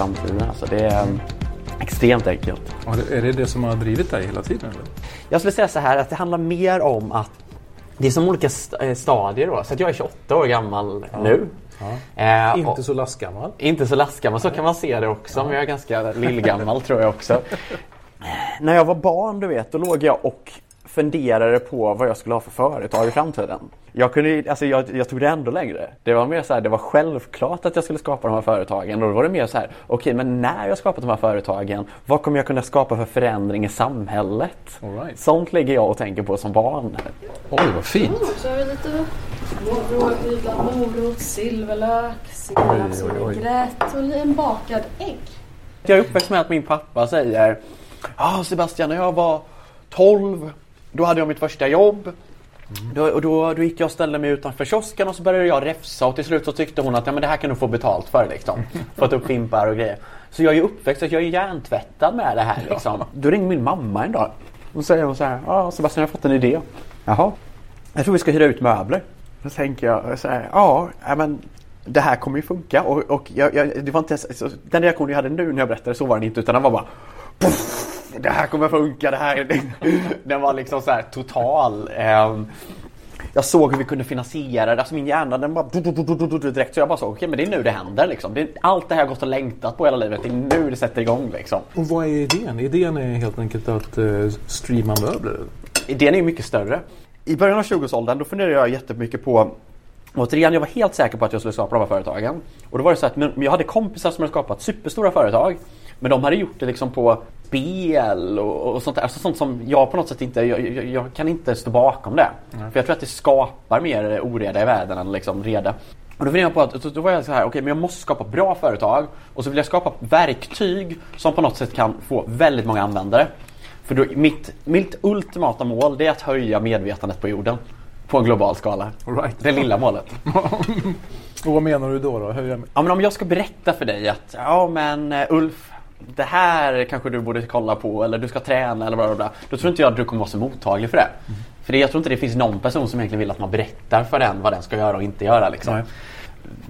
Framtiden. Alltså det är um, extremt enkelt. Ja, är det det som har drivit dig hela tiden? Eller? Jag skulle säga så här att det handlar mer om att det är som olika st- eh, stadier då. Så att jag är 28 år gammal nu. Eh, och- Inte så lastgammal. Inte så lastgammal, så kan man se det också. Men jag är ganska lillgammal tror jag också. När jag var barn, du vet, då låg jag och funderade på vad jag skulle ha för företag i framtiden. Jag, kunde, alltså jag, jag tog det ändå längre. Det var mer så här, det var självklart att jag skulle skapa de här företagen. Och då var det mer så här, okej men när jag skapat de här företagen, vad kommer jag kunna skapa för förändring i samhället? All right. Sånt ligger jag och tänker på som barn. Oj, vad fint. Så har vi lite morot, morot, silverlök, senapsvinägrett och en bakad ägg. Jag är uppväxt med att min pappa säger Ja Sebastian, när jag var 12 Då hade jag mitt första jobb då, och då, då gick jag och ställde mig utanför kiosken och så började jag räfsa och till slut så tyckte hon att ja, men det här kan du få betalt för liksom. Fått upp fimpar och grejer. Så jag är uppväxt, jag är hjärntvättad med det här liksom. Då ringde min mamma en dag. Och säger hon så här, ja Sebastian jag har fått en idé. Jaha. Jag tror vi ska hyra ut möbler. Då tänker jag så här, ja ja, men det här kommer ju funka och, och jag, jag, det var inte ens, så, den reaktion jag hade nu när jag berättade så var den inte utan den var bara Puff, det här kommer funka, det här Den var liksom så här total Ehm, Jag såg hur vi kunde finansiera det, alltså min hjärna den bara direkt så jag bara så okej men det är nu det händer liksom det, Allt det här har jag gått och längtat på hela livet, det är nu det sätter igång liksom Och vad är idén? Idén är helt enkelt att uh, streama möbler. Idén är ju mycket större. I början av 20-årsåldern då funderade jag jättemycket på Återigen, jag var helt säker på att jag skulle skapa de här företagen. Och då var det så att men jag hade kompisar som hade skapat superstora företag. Men de hade gjort det liksom på spel och, och sånt där. Alltså sånt som jag på något sätt inte, jag, jag, jag kan inte stå bakom det. För jag tror att det skapar mer oreda i världen än liksom reda. Och då funderade jag på att, då- var jag så här, okej men jag måste skapa bra företag. Och så vill jag skapa verktyg som på något sätt kan få väldigt många användare. För då, mitt, mitt ultimata mål det är att höja medvetandet på jorden. På en global skala. All right. Det lilla målet. Och vad menar du då? då? Höja... Ja men om jag ska berätta för dig att ja men eh, Ulf det här kanske du borde kolla på eller du ska träna eller bla bla. Då tror inte jag att du kommer vara så mottaglig för det. För det, jag tror inte det finns någon person som egentligen vill att man berättar för den vad den ska göra och inte göra. Liksom. Nej.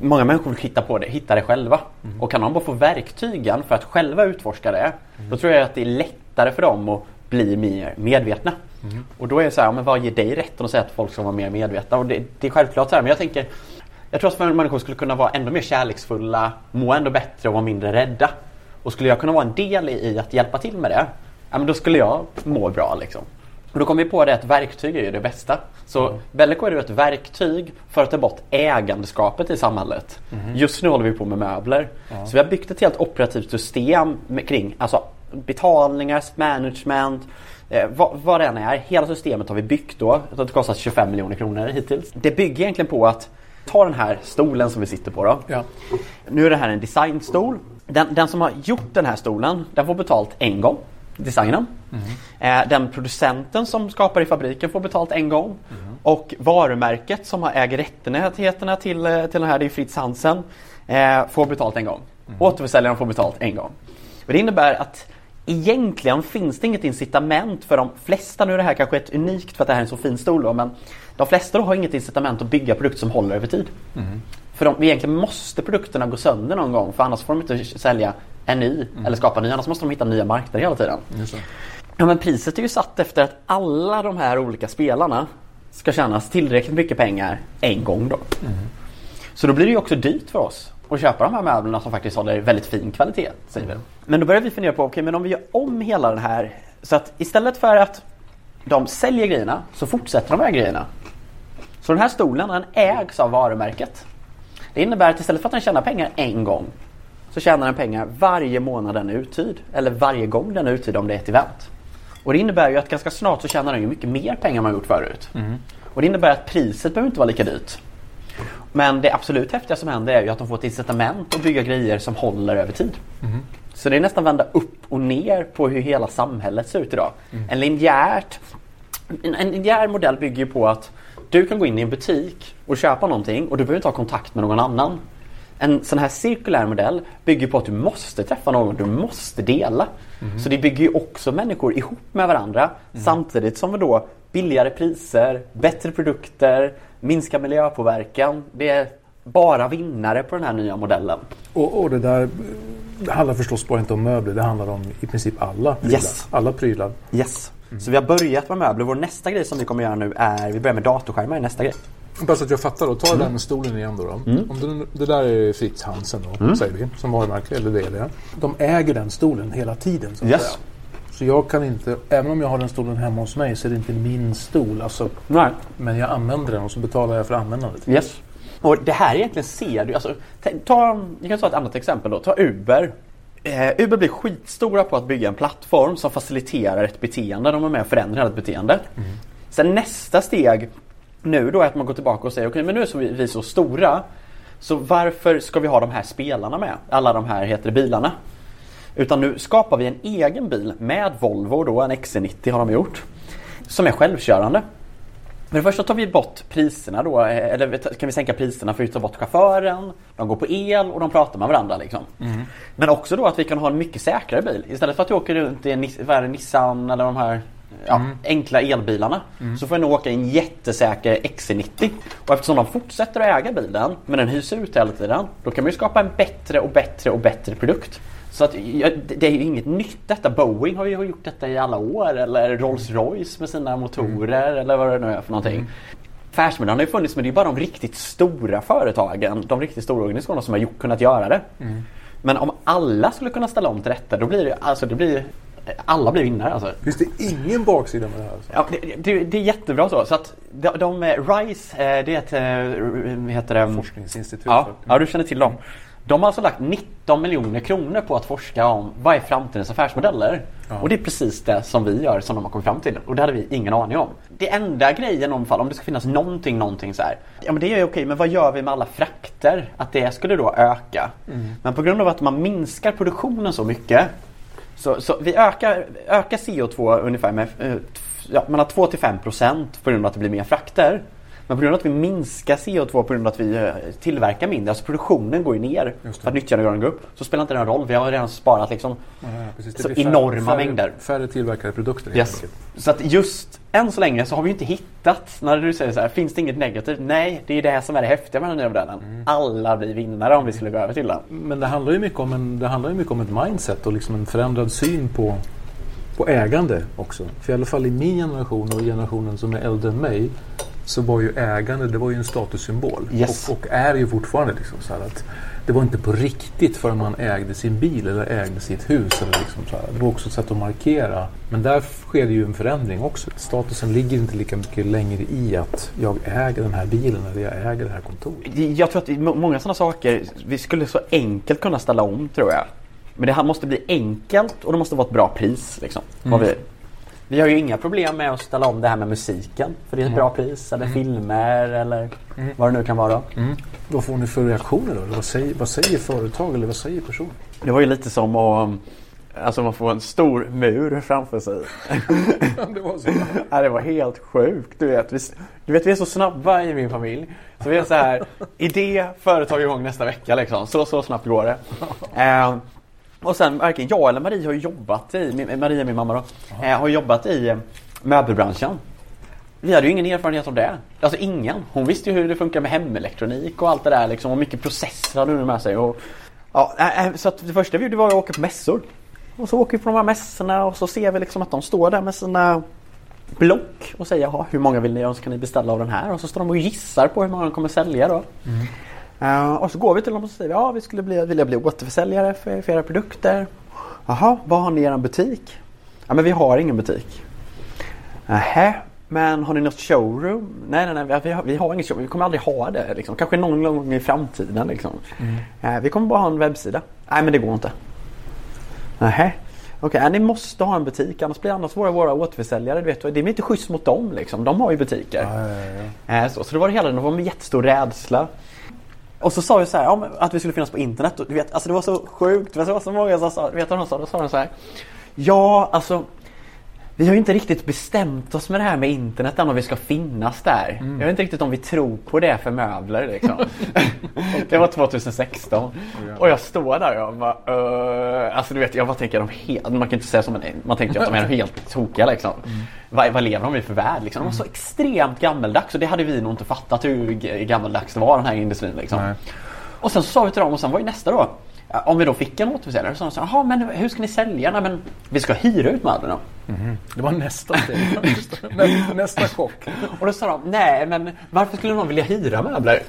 Många människor vill hitta på det, hitta det själva. Och kan de bara få verktygen för att själva utforska det. Då tror jag att det är lättare för dem att bli mer medvetna. Och då är det så här, men vad ger dig rätten att säga att folk ska vara mer medvetna? Och det, det är självklart så här, men jag tänker jag tror att människor skulle kunna vara ännu mer kärleksfulla, må ändå bättre och vara mindre rädda. Och skulle jag kunna vara en del i, att hjälpa till med det, ja, men då skulle jag må bra liksom. Och då kom vi på det att verktyg är ju det bästa. Så Belleco är ju ett verktyg för att ta bort ägandeskapet i samhället. Just nu håller vi på med möbler. Så vi har byggt ett helt operativt system kring alltså, betalningar, management, eh, vad, vad det än är. Hela systemet har vi byggt då. Det har kostat 25 miljoner kronor hittills. Det bygger egentligen på att ta den här stolen som vi sitter på då. Ja. Nu är det här en designstol. Den, den som har gjort den här stolen, den får betalt en gång. Designen. Eh, den producenten som skapar i fabriken får betalt en gång. Och varumärket som har äger rättigheterna till, eh, till den här, det är Fritz Hansen, eh, får betalt en gång. Återförsäljaren får betalt en gång. Och det innebär att egentligen finns det inget incitament för de flesta, nu är det här kanske ett unikt för att det här är en så fin stol då, men de flesta då har inget incitament att bygga produkter som håller över tid. För de, egentligen måste produkterna gå sönder någon gång för annars får de inte sälja en ny eller skapa ny, annars måste de hitta nya marknader hela tiden. Ja men priset är ju satt efter att alla de här olika spelarna ska tjänas tillräckligt mycket pengar en gång då. Så då blir det ju också dyrt för oss att köpa de här möblerna som faktiskt håller väldigt fin kvalitet. Säger vi. Men då börjar vi fundera på, okej men om vi gör om hela den här så att istället för att de säljer grejerna så fortsätter de med grejerna. Så den här stolen den ägs av varumärket. Det innebär att istället för att den tjänar pengar en gång så tjänar den pengar varje månad den är uthyrd. Eller varje gång den är uthyrd om det är ett event. Och det innebär ju att ganska snart så tjänar den ju mycket mer pengar än man gjort förut. Och det innebär att priset behöver inte vara lika dyrt. Men det absolut häftiga som händer är ju att de får ett incitament att bygga grejer som håller över tid. Så det är nästan vända upp och ner på hur hela samhället ser ut idag. En linjärt en, en linjär modell bygger ju på att du kan gå in i en butik och köpa någonting och du behöver inte ha kontakt med någon annan. En sån här cirkulär modell bygger på att du måste träffa någon, du måste dela. Så det bygger ju också människor ihop med varandra samtidigt som vi då billigare priser, bättre produkter, minskad miljöpåverkan. Det är bara vinnare på den här nya modellen. Och, och det där det handlar förstås bara inte om möbler. Det handlar om i princip alla prylar. Yes. Alla prylar. Yes. Så vi har börjat med möbler. Vår nästa grej som vi kommer göra nu är, vi börjar med datorskärmar i nästa grej. Bara så att jag fattar då. Ta Mm. det där med stolen igen då. då. Om det, det där är Fritz Hansen då, Mm. säger vi, som varumärke. Eller det är det. De äger den stolen hela tiden. Så, Yes. så jag kan inte, även om jag har den stolen hemma hos mig så är det inte min stol. Alltså, Nej. men jag använder den och så betalar jag för användandet. Yes. Och det här egentligen ser du, alltså, ta- ta, jag kan ta ett annat exempel då. Ta Uber. Eh, Uber blir skitstora på att bygga en plattform som faciliterar ett beteende. De är med och förändrar ett beteende. Sen nästa steg nu då är att man går tillbaka och säger okej men nu är vi, vi så stora. Så varför ska vi ha de här spelarna med? Alla de här heter bilarna. Utan nu skapar vi en egen bil med Volvo då, en XC90 har de gjort. Som är självkörande. För det första tar vi bort priserna då, eh, eller kan vi sänka priserna för att ta bort chauffören, de går på el och de pratar med varandra liksom. Men också då att vi kan ha en mycket säkrare bil. Istället för att du åker runt i en Nissan eller de här ja, enkla elbilarna. Så får jag nog åka i en jättesäker XC90. Och eftersom de fortsätter att äga bilen, men den hyrs ut hela tiden, då kan man ju skapa en bättre och bättre och bättre produkt. Så att, det är ju inget nytt detta. Boeing har ju gjort detta i alla år. Eller Rolls-Royce med sina motorer eller vad det nu är för någonting. Affärsmodellen har ju funnits men det är bara de riktigt stora företagen, de riktigt stora organisationerna som har gjort, kunnat göra det. Men om alla skulle kunna ställa om till detta då blir det, alltså det blir, alla blir vinnare alltså. Finns det ingen baksida med det här? Alltså? Ja, det, det, det är jättebra så. så att de, de RISE, eh, det är ett, eh, heter det? Forskningsinstitut. Ja, ja, du känner till dem. De har alltså lagt 19 miljoner kronor på att forska om vad är framtidens affärsmodeller. Och det är precis det som vi gör som de har kommit fram till. Och det hade vi ingen aning om. Det enda grejen om fall, om det ska finnas någonting, någonting så här. Ja men det är ju okej, men vad gör vi med alla frakter? Att det skulle då öka. Men på grund av att man minskar produktionen så mycket. Så, så vi ökar, ökar CO2 ungefär med eh, ja, mellan 2 till 5 procent på grund av att det blir mer frakter. Men på grund av att vi minskar CO2 på grund av att vi eh, tillverkar mindre, alltså produktionen går ju ner för att nyttjandegraden går upp. Så spelar inte det någon roll, vi har redan sparat liksom Ja, så färre- enorma färre, mängder. Färre tillverkade produkter Yes. Så att just än så länge så har vi inte hittat, när du säger så här, finns det inget negativt? Nej, det är det här som är det häftiga med den nya modellen. Mm. Alla blir vinnare om vi skulle gå över till den. Men det handlar ju mycket om, en, det handlar ju mycket om ett mindset och liksom en förändrad syn på, på ägande också. För i alla fall i min generation och generationen som är äldre än mig så var ju ägande det var ju en statussymbol. Yes. Och, och är ju fortfarande liksom så här att det var inte på riktigt förrän man ägde sin bil eller ägde sitt hus. Eller liksom så här. Det var också ett sätt att markera. Men där sker det ju en förändring också. Statusen ligger inte lika mycket längre i att jag äger den här bilen eller jag äger det här kontoret. Jag tror att må- många sådana saker, vi skulle så enkelt kunna ställa om tror jag. Men det här måste bli enkelt och det måste vara ett bra pris. Liksom, vad vi, har ju inga problem med att ställa om det här med musiken. För det är ett bra pris. Eller filmer eller vad det nu kan vara. Vad får ni för reaktioner då? Eller Vad säger, vad säger företag eller vad säger personer? Det var ju lite som att Alltså man får en stor mur framför sig. det var så. Ja, det var helt sjukt. Du vet, vi, du vet, vi är så snabba i min familj. Så vi är så här, idé, företag igång nästa vecka liksom. Så, så snabbt går det. Eh, Och sen varken jag eller Marie har jobbat i, Marie är min mamma då, eh, har jobbat i eh, möbelbranschen. Vi hade ju ingen erfarenhet av det. Alltså ingen. Hon visste ju hur det funkar med hemelektronik och allt det där liksom. Och mycket processer hade hon med sig. Och, ja, eh, eh, så att det första vi gjorde var att åka på mässor. Och så åker vi på de här mässorna och så ser vi liksom att de står där med sina block och säger jaha, hur många vill ni ha så kan ni beställa av den här. Och så står de och gissar på hur många de kommer sälja då. Eh, och så går vi till dem och säger ja vi skulle bli, vilja bli återförsäljare för, för era produkter. Jaha, vad har ni i er butik? Ja men vi har ingen butik. Nähä, men har ni något showroom? Nej, nej, nej, vi har, vi har inget showroom. Vi kommer aldrig ha det. Liksom. Kanske någon gång i framtiden. Liksom. Eh, vi kommer bara ha en webbsida. Nej, men det går inte. Nähä. Okej, nej, ni måste ha en butik annars blir annars våra, våra återförsäljare, du vet, det blir inte schysst mot dem liksom. De har ju butiker. Eh, så, så det var det hela, det var med jättestor rädsla. Och så sa vi så här, ja, att vi skulle finnas på internet. Och, du vet, alltså det var så sjukt. Det var så många som sa, vet du vad de sa? Då sa de så här. Ja, alltså vi har ju inte riktigt bestämt oss med det här med internet än om vi ska finnas där. Jag vet inte riktigt om vi tror på det för möbler liksom. det var 2016. Och jag står där och bara, uh, alltså du vet jag bara tänker de helt, man kan inte säga som en, man tänker att de är helt tokiga liksom. Vad, vad lever de i för värld liksom? De var så extremt gammeldags och det hade vi nog inte fattat hur gammeldags det var den här industrin liksom. Nej. Och sen så sa vi till dem och sen var ju nästa då. Om vi då fick en återförsäljare så sa de så här, "Jaha, men hur ska ni sälja? Nej men vi ska hyra ut möblerna. Det var nästa steg. Nä- nästa chock. Och då sa de, nej men varför skulle någon vilja hyra möbler?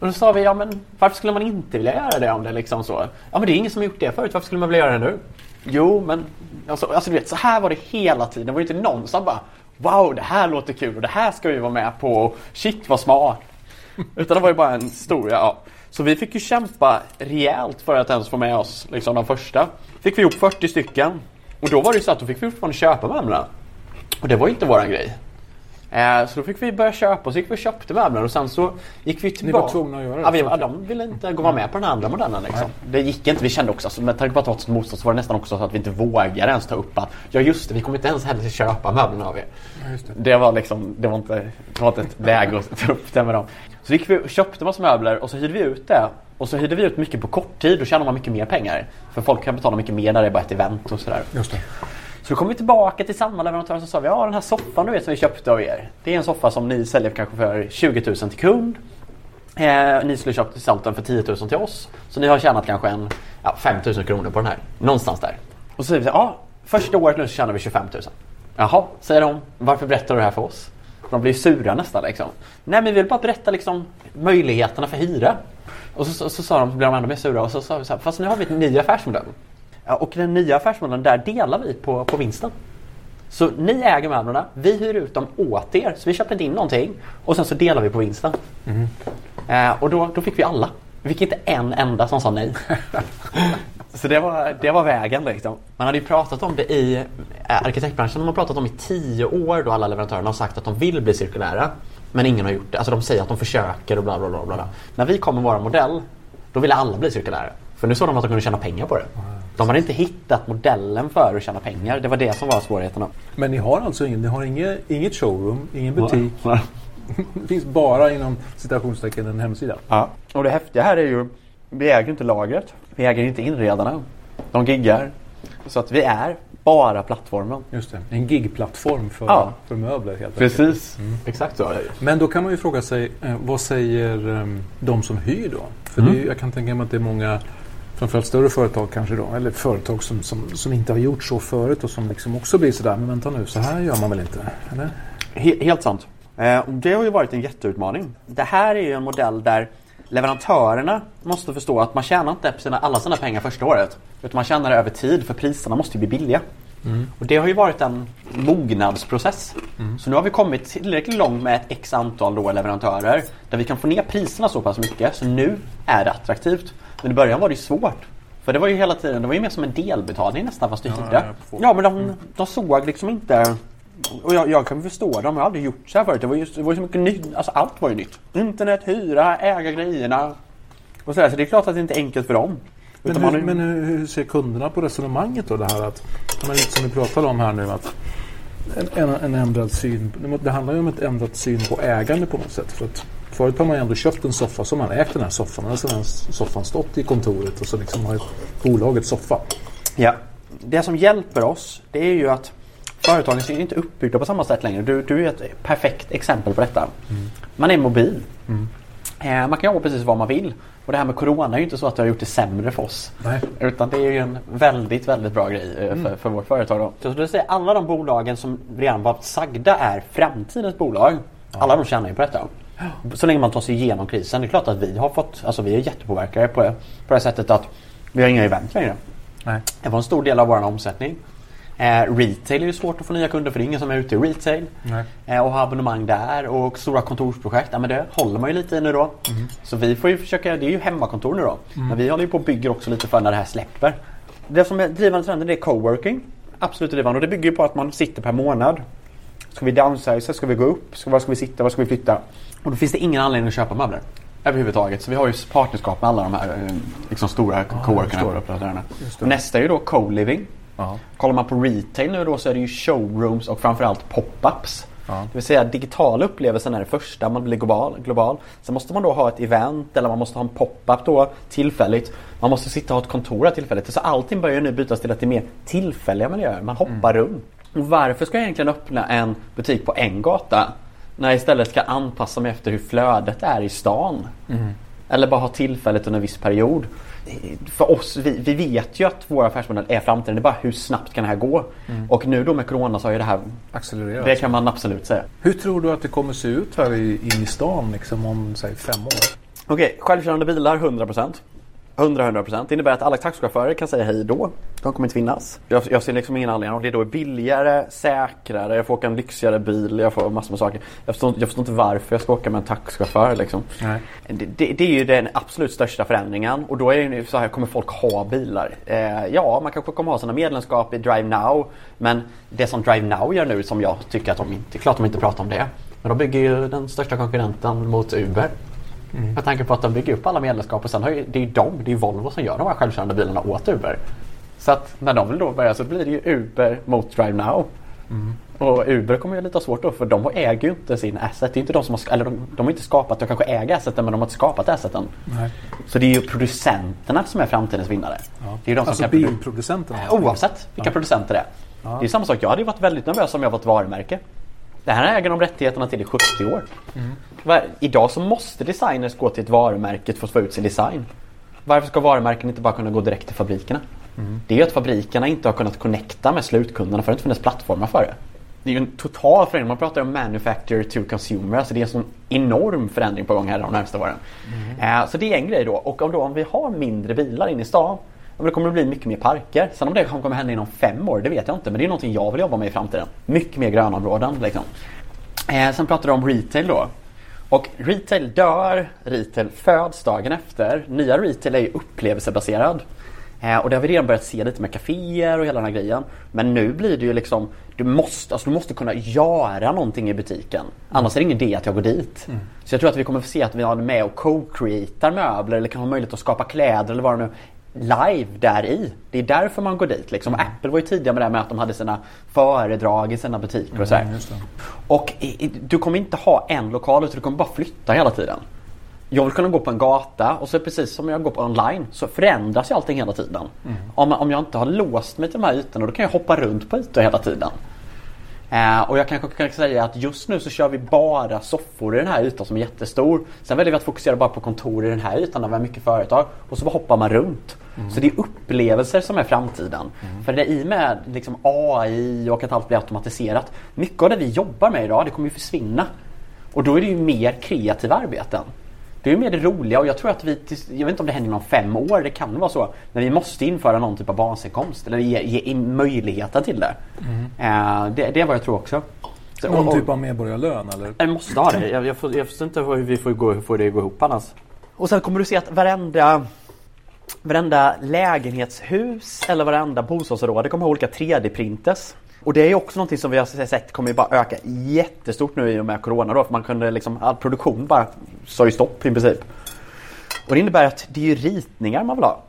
Och då sa vi, ja men varför skulle man inte vilja göra det om det är liksom så? Ja men det är ingen som har gjort det förut, varför skulle man vilja göra det nu? Jo men, alltså, alltså du vet så här var det hela tiden. Det var ju inte någon som bara Wow det här låter kul och det här ska vi vara med på. och Shit vad smart. Utan det var ju bara en stor, ja. Så vi fick ju kämpa rejält för att ens få med oss liksom de första. Fick vi ihop 40 stycken. Och då var det ju så att då fick vi fortfarande köpa varandra. Och det var ju inte våran grej. Eh, så då fick vi börja köpa och så gick vi och köpte möbler och sen så gick vi tillbaka. var tvungna att göra det, Ja, vi, ja, de ville inte gå med på den andra modellen liksom. Det gick inte. Vi kände också, alltså, med tanke på att det var ett motstånd så var det nästan också så att vi inte vågade ens ta upp att Ja just det, vi kommer inte ens heller köpa möblerna av er. det. var liksom, det var inte, det var inte ett läge att ta upp det med dem. Så gick vi och köpte massa möbler och så hyrde vi ut det. Och så hyrde vi ut mycket på kort tid, då tjänar man mycket mer pengar. För folk kan betala mycket mer när det är bara ett event och sådär. Just det. Så då kom vi tillbaka till samma leverantör och så sa vi ja den här soffan du vet som vi köpte av er. Det är en soffa som ni säljer kanske för 20 000 till kund. Eh, ni skulle köpt salten för 10 000 till oss. Så ni har tjänat kanske en ja, 5 000 kronor på den här. Någonstans där. Och så säger vi så här, ja första året nu så tjänar vi 25 000. Jaha, säger de. Varför berättar du det här för oss? De blir sura nästan liksom. Nej men vi vill bara berätta liksom möjligheterna för hyra. Och så, så, så sa de, så blev de ännu mer sura och så sa vi så här, fast nu har vi en ny affärsmodell. Och den nya affärsmodellen, där delar vi på, på vinsten. Så ni äger möblerna, vi hyr ut dem åt er. Så vi köper inte in någonting. Och sen så delar vi på vinsten. Eh, och då, då fick vi alla. Vi fick inte en enda som sa nej. så det var, det var vägen liksom. Man hade ju pratat om det i eh, arkitektbranschen. De har pratat om i tio år då alla leverantörerna har sagt att de vill bli cirkulära. Men ingen har gjort det. Alltså de säger att de försöker och bla bla bla. bla. När vi kom med vår modell, då ville alla bli cirkulära. För nu såg de att de kunde tjäna pengar på det. De hade inte hittat modellen för att tjäna pengar. Det var det som var svårigheterna. Men ni har alltså ingen, ni har inget, inget showroom, ingen butik. Det finns bara inom citationstecken en hemsida. Ja. Och det häftiga här är ju, vi äger inte lagret. Vi äger inte inredarna. De giggar. Så att vi är bara plattformen. Just det, en gigplattform för, Ja. för möbler helt enkelt. Precis. Exakt så är det. Men då kan man ju fråga sig, eh, vad säger eh, de som hyr då? För det är, ju- jag kan tänka mig att det är många, framförallt större företag kanske då, eller företag som, som, som inte har gjort så förut och som liksom också blir sådär, men vänta nu, så här gör man väl inte? Eller? He- helt sant. Eh, och det har ju varit en jätteutmaning. Det här är ju en modell där leverantörerna måste förstå att man tjänar inte sina, alla sina pengar första året. Utan man tjänar det över tid för priserna måste ju bli billiga. Och det har ju varit en mognadsprocess. Så nu har vi kommit tillräckligt långt med ett x antal då leverantörer där vi kan få ner priserna så pass mycket så nu är det attraktivt. Men i början var det ju svårt. För det var ju hela tiden, det var ju mer som en delbetalning nästan fast du hyrde. ja, Ja, på- men de, de såg liksom inte och jag, jag kan förstå dem, jag har aldrig gjort så här förut. Det var ju, det var ju så mycket nytt, alltså allt var ju nytt. Internet, hyra, äga grejerna. Och så, där, så det är klart att det inte är enkelt för dem. Men, hur, ju- men hur, hur ser kunderna på resonemanget då? Det här att, men lite som vi pratade om här nu, att en, en, en ändrad syn. Det handlar ju om ett ändrat syn på ägande på något sätt. För att Förut har man ju ändå köpt en soffa så man ägt den här soffan. Och så har soffan stått i kontoret och så liksom har bolaget soffa. Ja. Det som hjälper oss det är ju att företagen är inte uppbyggda på samma sätt längre. Du, du är ett perfekt exempel på detta. Man är mobil. Eh, Man kan jobba precis vad man vill. Och det här med Corona är ju inte så att det har gjort det sämre för oss. Nej. Utan det är ju en väldigt, väldigt bra grej eh, för, för vårt företag. Då. Så det säger alla de bolagen som redan var sagda är framtidens bolag. Alla de tjänar ju på detta. Så länge man tar sig igenom krisen. Det är klart att vi har fått, alltså vi är jättepåverkade på det, på det sättet att vi har inga event längre. Nej. Det var en stor del av vår omsättning. Eh, retail är ju svårt att få nya kunder för det är ingen som är ute i retail. Eh, och ha abonnemang där och stora kontorsprojekt. Ja, men det håller man ju lite i nu då. Så vi får ju försöka, det är ju hemmakontor nu då. Men vi håller ju på och bygger också lite för när det här släpper. Det som är drivande trenden det är coworking. Absolut drivande och det bygger ju på att man sitter per månad. Ska vi downsize? Ska vi gå upp? Ska, var ska vi sitta? Var ska vi flytta? Och då finns det ingen anledning att köpa möbler. Överhuvudtaget. Så vi har ju partnerskap med alla de här eh, liksom stora coworkerna och operatörerna. Och Nästa är ju då co-living. Ja. Kollar man på retail nu då så är det ju showrooms och framförallt pop-ups. Ja. Det vill säga digitala upplevelsen är det första, man blir global, global. Sen måste man då ha ett event eller man måste ha en pop-up då tillfälligt. Man måste sitta och ha ett kontor tillfälligt. Så allting börjar nu bytas till att det är mer tillfälliga miljöer. Man hoppar runt. Och varför ska jag egentligen öppna en butik på en gata? När jag istället ska anpassa mig efter hur flödet är i stan. Eller bara ha tillfället under en viss period. För oss, vi, vi vet ju att vår affärsmodell är framtiden. Det är bara hur snabbt kan det här gå? Och nu då med Corona så har ju det här Accelererat. Det kan man absolut säga. Hur tror du att det kommer se ut här i, i stan liksom, om säg, fem år? Okej, självkörande bilar 100%. 100-100% Det innebär att alla taxichaufförer kan säga hej då. De kommer inte finnas. Jag, jag ser liksom ingen anledning. Och det är då billigare, säkrare, jag får åka en lyxigare bil, jag får massor med saker. Jag förstår, jag förstår inte varför jag ska åka med en taxichaufför liksom. Det, det, det är ju den absolut största förändringen och då är det ju så här, kommer folk ha bilar? Eh, ja, man kanske kommer ha sina medlemskap i Drive Now. Men det som Drive Now gör nu som jag tycker att de inte, klart de inte pratar om det. Men de bygger ju den största konkurrenten mot Uber. Med tanke på att de bygger upp alla medlemskap och sen har ju, det är ju de, det är Volvo som gör de här självkörande bilarna åt Uber. Så att när de vill då börja så blir det ju Uber mot Drive Now. Och Uber kommer ju lite ha svårt då för de äger ju inte sin asset. Det är inte de som har, eller de, de har inte skapat, de kanske äger asseten men de har inte skapat asseten. Nej. Så det är ju producenterna som är framtidens vinnare. Det är de som Alltså bilproducenterna? Oavsett vilka producenter det är. Det är samma sak. Jag hade ju varit väldigt nervös om jag var ett varumärke. Det här äger de rättigheterna till i 70 år. Va- Idag så måste designers gå till ett varumärke för att få ut sin design. Varför ska varumärken inte bara kunna gå direkt till fabrikerna? Det är ju att fabrikerna inte har kunnat connecta med slutkunderna för att det inte finns plattformar för det. Det är ju en total förändring. Man pratar om manufacturer to consumer. Alltså det är en sån enorm förändring på gång här de närmaste åren. Eh, så det är en grej då. Och om, då, om vi har mindre bilar inne i stan men det kommer att bli mycket mer parker. Sen om det kommer hända inom fem år, det vet jag inte. Men det är någonting jag vill jobba med i framtiden. Mycket mer grönområden liksom. Eh, sen pratar du om retail då. Och retail dör, retail föds dagen efter. Nya retail är ju upplevelsebaserad. Eh, och det har vi redan börjat se lite med kaféer och hela den här grejen. Men nu blir det ju liksom, du måste, alltså du måste kunna göra någonting i butiken. Annars är det ingen idé att jag går dit. Så jag tror att vi kommer få se att vi har med och co-creatar möbler eller kan ha möjlighet att skapa kläder eller vad det nu live där i. Det är därför man går dit. Liksom. Apple var ju tidiga med det här med att de hade sina föredrag i sina butiker och sådär. det. Och i, i, du kommer inte ha en lokal utan du kommer bara flytta hela tiden. Jag vill kunna gå på en gata och så precis som jag går på online så förändras ju allting hela tiden. Om, om jag inte har låst mig till de här ytorna då kan jag hoppa runt på ytor hela tiden. Eh, och jag kanske kan säga att just nu så kör vi bara soffor i den här ytan som är jättestor. Sen väljer vi att fokusera bara på kontor i den här ytan där vi har mycket företag. Och så bara hoppar man runt. Så det är upplevelser som är framtiden. För det är i och med liksom AI och att allt blir automatiserat. Mycket av det vi jobbar med idag det kommer ju försvinna. Och då är det ju mer kreativa arbeten. Det är ju mer det roliga och jag tror att vi, jag vet inte om det händer inom fem år, det kan vara så. Men vi måste införa någon typ av basinkomst eller ge, ge möjligheten till det. Eh, det. Det är vad jag tror också. Så, Någon och- typ av medborgarlön eller? jag måste ha det. Jag, jag, får, jag förstår inte hur vi får, gå, hur får det gå ihop annars. Och sen kommer du se att varenda Varenda lägenhetshus eller varenda bostadsområde kommer ha olika 3D-printers. Och det är också någonting som vi har sett kommer bara öka jättestort nu i och med Corona då. För man kunde liksom, all produktion bara sa ju stopp i princip. Och det innebär att det är ritningar man vill ha.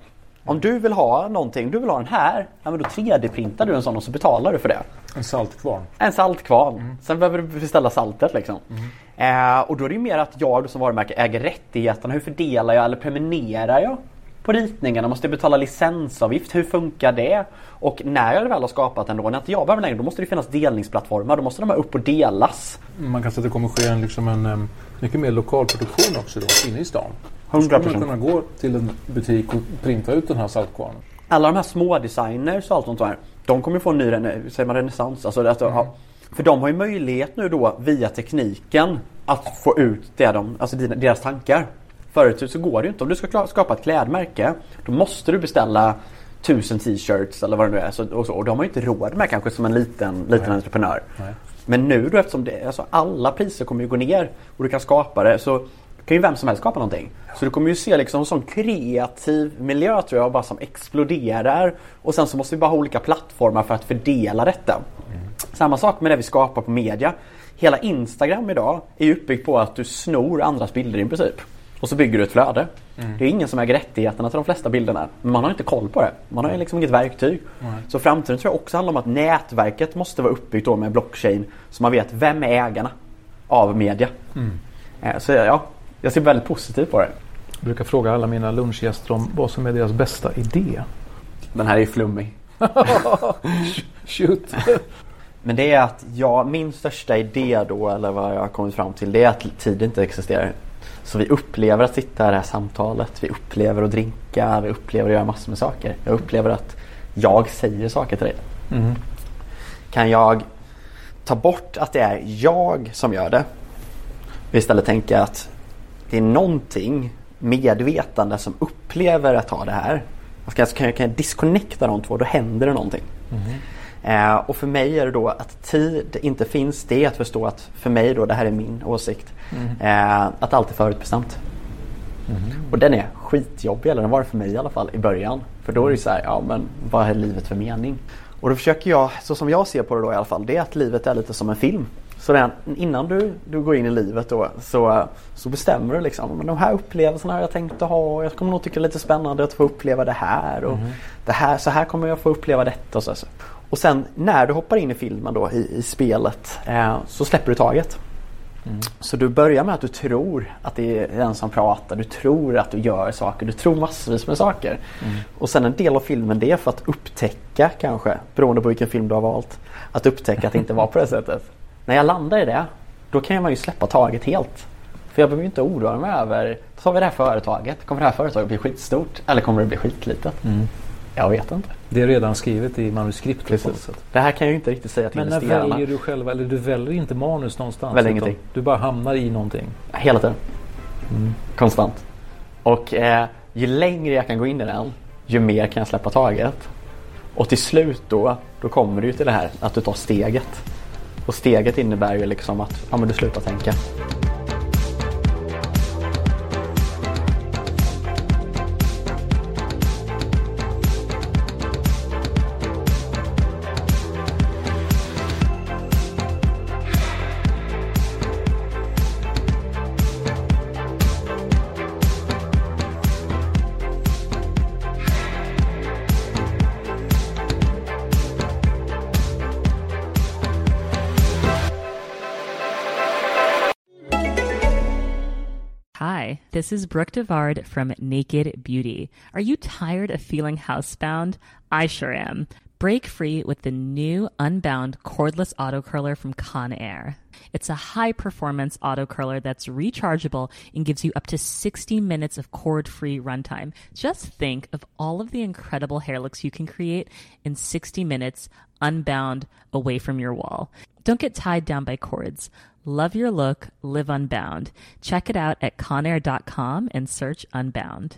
Om du vill ha någonting, du vill ha den här, ja, men då 3D-printar du en sån och så betalar du för det. En saltkvarn. En saltkvarn. Sen behöver du beställa saltet liksom. Eh, och då är det ju mer att jag som varumärke äger rättigheterna. Hur fördelar jag eller prenumererar jag på ritningarna? Måste jag betala licensavgift? Hur funkar det? Och när jag väl har skapat en då, när inte jag behöver längre, då måste det finnas delningsplattformar. Då måste de här upp och delas. Man kan säga att det kommer ske en, liksom en mycket mer lokal produktion också då, inne i stan. 100%. Då skulle man kunna gå till en butik och printa ut den här saltkvarnen. alla de här små designers och allt sånt där. De kommer få en ny säger man renässans. Alltså, alltså, ja. För de har ju möjlighet nu då via tekniken att få ut det de, alltså deras tankar. Förut så går det ju inte. Om du ska skapa ett klädmärke då måste du beställa tusen t-shirts eller vad det nu är. Så, och, så, och de har ju inte råd med kanske som en liten, liten entreprenör. Nej. Men nu då eftersom det, alltså alla priser kommer ju gå ner och du kan skapa det så kan ju vem som helst skapa någonting. Så du kommer ju se liksom en sån kreativ miljö tror jag bara som exploderar. Och sen så måste vi bara ha olika plattformar för att fördela detta. Samma sak med det vi skapar på media. Hela Instagram idag är uppbyggt på att du snor andras bilder i princip. Och så bygger du ett flöde. Det är ingen som äger rättigheterna till de flesta bilderna. Men man har inte koll på det. Man har liksom inget verktyg. Så framtiden tror jag också handlar om att nätverket måste vara uppbyggt då med blockchain. Så man vet vem är ägarna av media. Eh, Så ja, jag ser väldigt positivt på det. Jag brukar fråga alla mina lunchgäster om vad som är deras bästa idé. Den här är ju flummig. Shoot! Men det är att jag, min största idé då, eller vad jag har kommit fram till, det är att tid inte existerar. Så vi upplever att sitta i det här samtalet, vi upplever att drinka, vi upplever att göra massor med saker. Jag upplever att jag säger saker till dig. Mm. Kan jag ta bort att det är jag som gör det och istället tänka att det är någonting medvetande som upplever att ha det här. Och kan, jag, kan jag disconnecta de två, då händer det någonting. Eh, och för mig är det då att tid inte finns. Det är att förstå att för mig då, det här är min åsikt. Eh, att allt är förutbestämt. Och den är skitjobbig, eller den var det för mig i alla fall i början. För då är det så här, ja men vad är livet för mening? Och då försöker jag, så som jag ser på det då i alla fall, det är att livet är lite som en film. Så redan innan du, du går in i livet då så, så bestämmer du liksom, men de här upplevelserna har jag tänkt att ha. Jag kommer nog tycka det är lite spännande att få uppleva det här. Och det här så här kommer jag få uppleva detta. Och, så, så. Och sen när du hoppar in i filmen då, i, i spelet, eh, så släpper du taget. Så du börjar med att du tror att det är den som pratar, du tror att du gör saker, du tror massvis med saker. Och sen en del av filmen det är för att upptäcka kanske, beroende på vilken film du har valt, att upptäcka att det inte var på det sättet. När jag landar i det, då kan man ju släppa taget helt. För jag behöver ju inte oroa mig över, tar vi det här företaget, kommer det här företaget bli skitstort eller kommer det bli skitlitet? Jag vet inte. Det är redan skrivet i manuskriptet Precis. Det här kan jag ju inte riktigt säga till Men när väljer du själv? Eller du väljer inte manus någonstans? Väljer ingenting. Du bara hamnar i någonting. Hela tiden. Konstant. Och eh, ju längre jag kan gå in i den, ju mer kan jag släppa taget. Och till slut då, då kommer det ju till det här att du tar steget. Och steget innebär ju liksom att ja, men du slutar tänka. This is Brooke Devard from Naked Beauty. Are you tired of feeling housebound? I sure am. Break free with the new Unbound cordless auto curler from Conair. It's a high performance auto curler that's rechargeable and gives you up to 60 minutes of cord free runtime. Just think of all of the incredible hair looks you can create in 60 minutes unbound away from your wall. Don't get tied down by cords. Love your look, live unbound. Check it out at conair.com and search unbound.